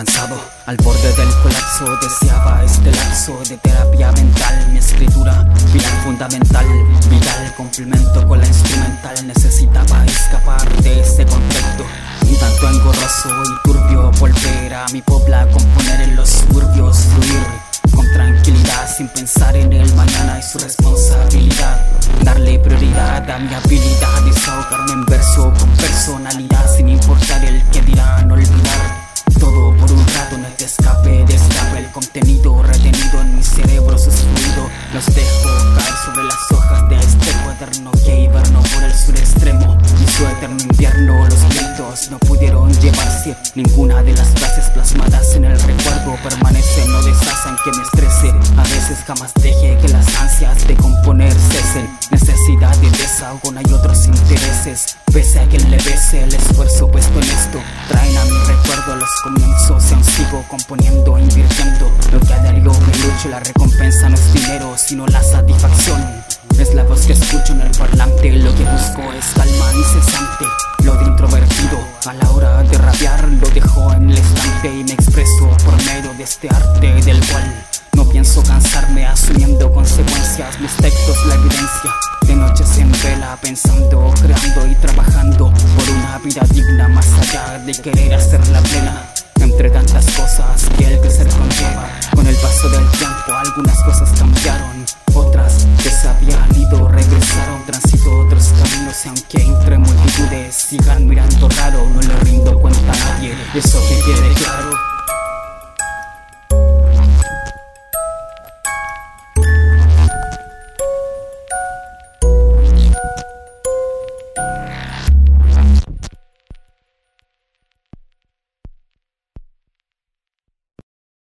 Cansado, al borde del colapso, deseaba este lapso de terapia mental. Mi escritura, pilar fundamental, vital, complemento con la instrumental. Necesitaba escapar de ese contexto, un tanto engorroso y turbio. Volver a mi pobla, componer en los suburbios, fluir con tranquilidad, sin pensar en el mañana y su responsabilidad. Darle prioridad a mi habilidad, desahogarme en verso con personalidad, sin importar el No pudieron llevarse Ninguna de las frases plasmadas en el recuerdo. Permanece, no deshacen que me estrese. A veces jamás deje que las ansias de componer cesen. Necesidad de desahogo, no hay otros intereses. Pese a quien le bese el esfuerzo puesto en esto Traen a mi recuerdo los comienzos Aún sigo componiendo, invirtiendo. Lo que a diario me lucho La recompensa no es dinero, sino la satisfacción. Es la voz que escucho en el parlante Lo que busco es calma incesante. Lo de introvertido a la hora de rabiar Lo dejo en el estante y me expreso Por medio de este arte del cual no pienso cansarme asumiendo consecuencias, mis textos la evidencia. De noches en vela, pensando, creando y trabajando por una vida digna más allá de querer hacerla plena. Entre tantas cosas que el crecer conlleva, con el paso del tiempo algunas cosas cambiaron, entre multitudes sigan mirando raro, no le rindo cuenta a nadie. Eso que quede claro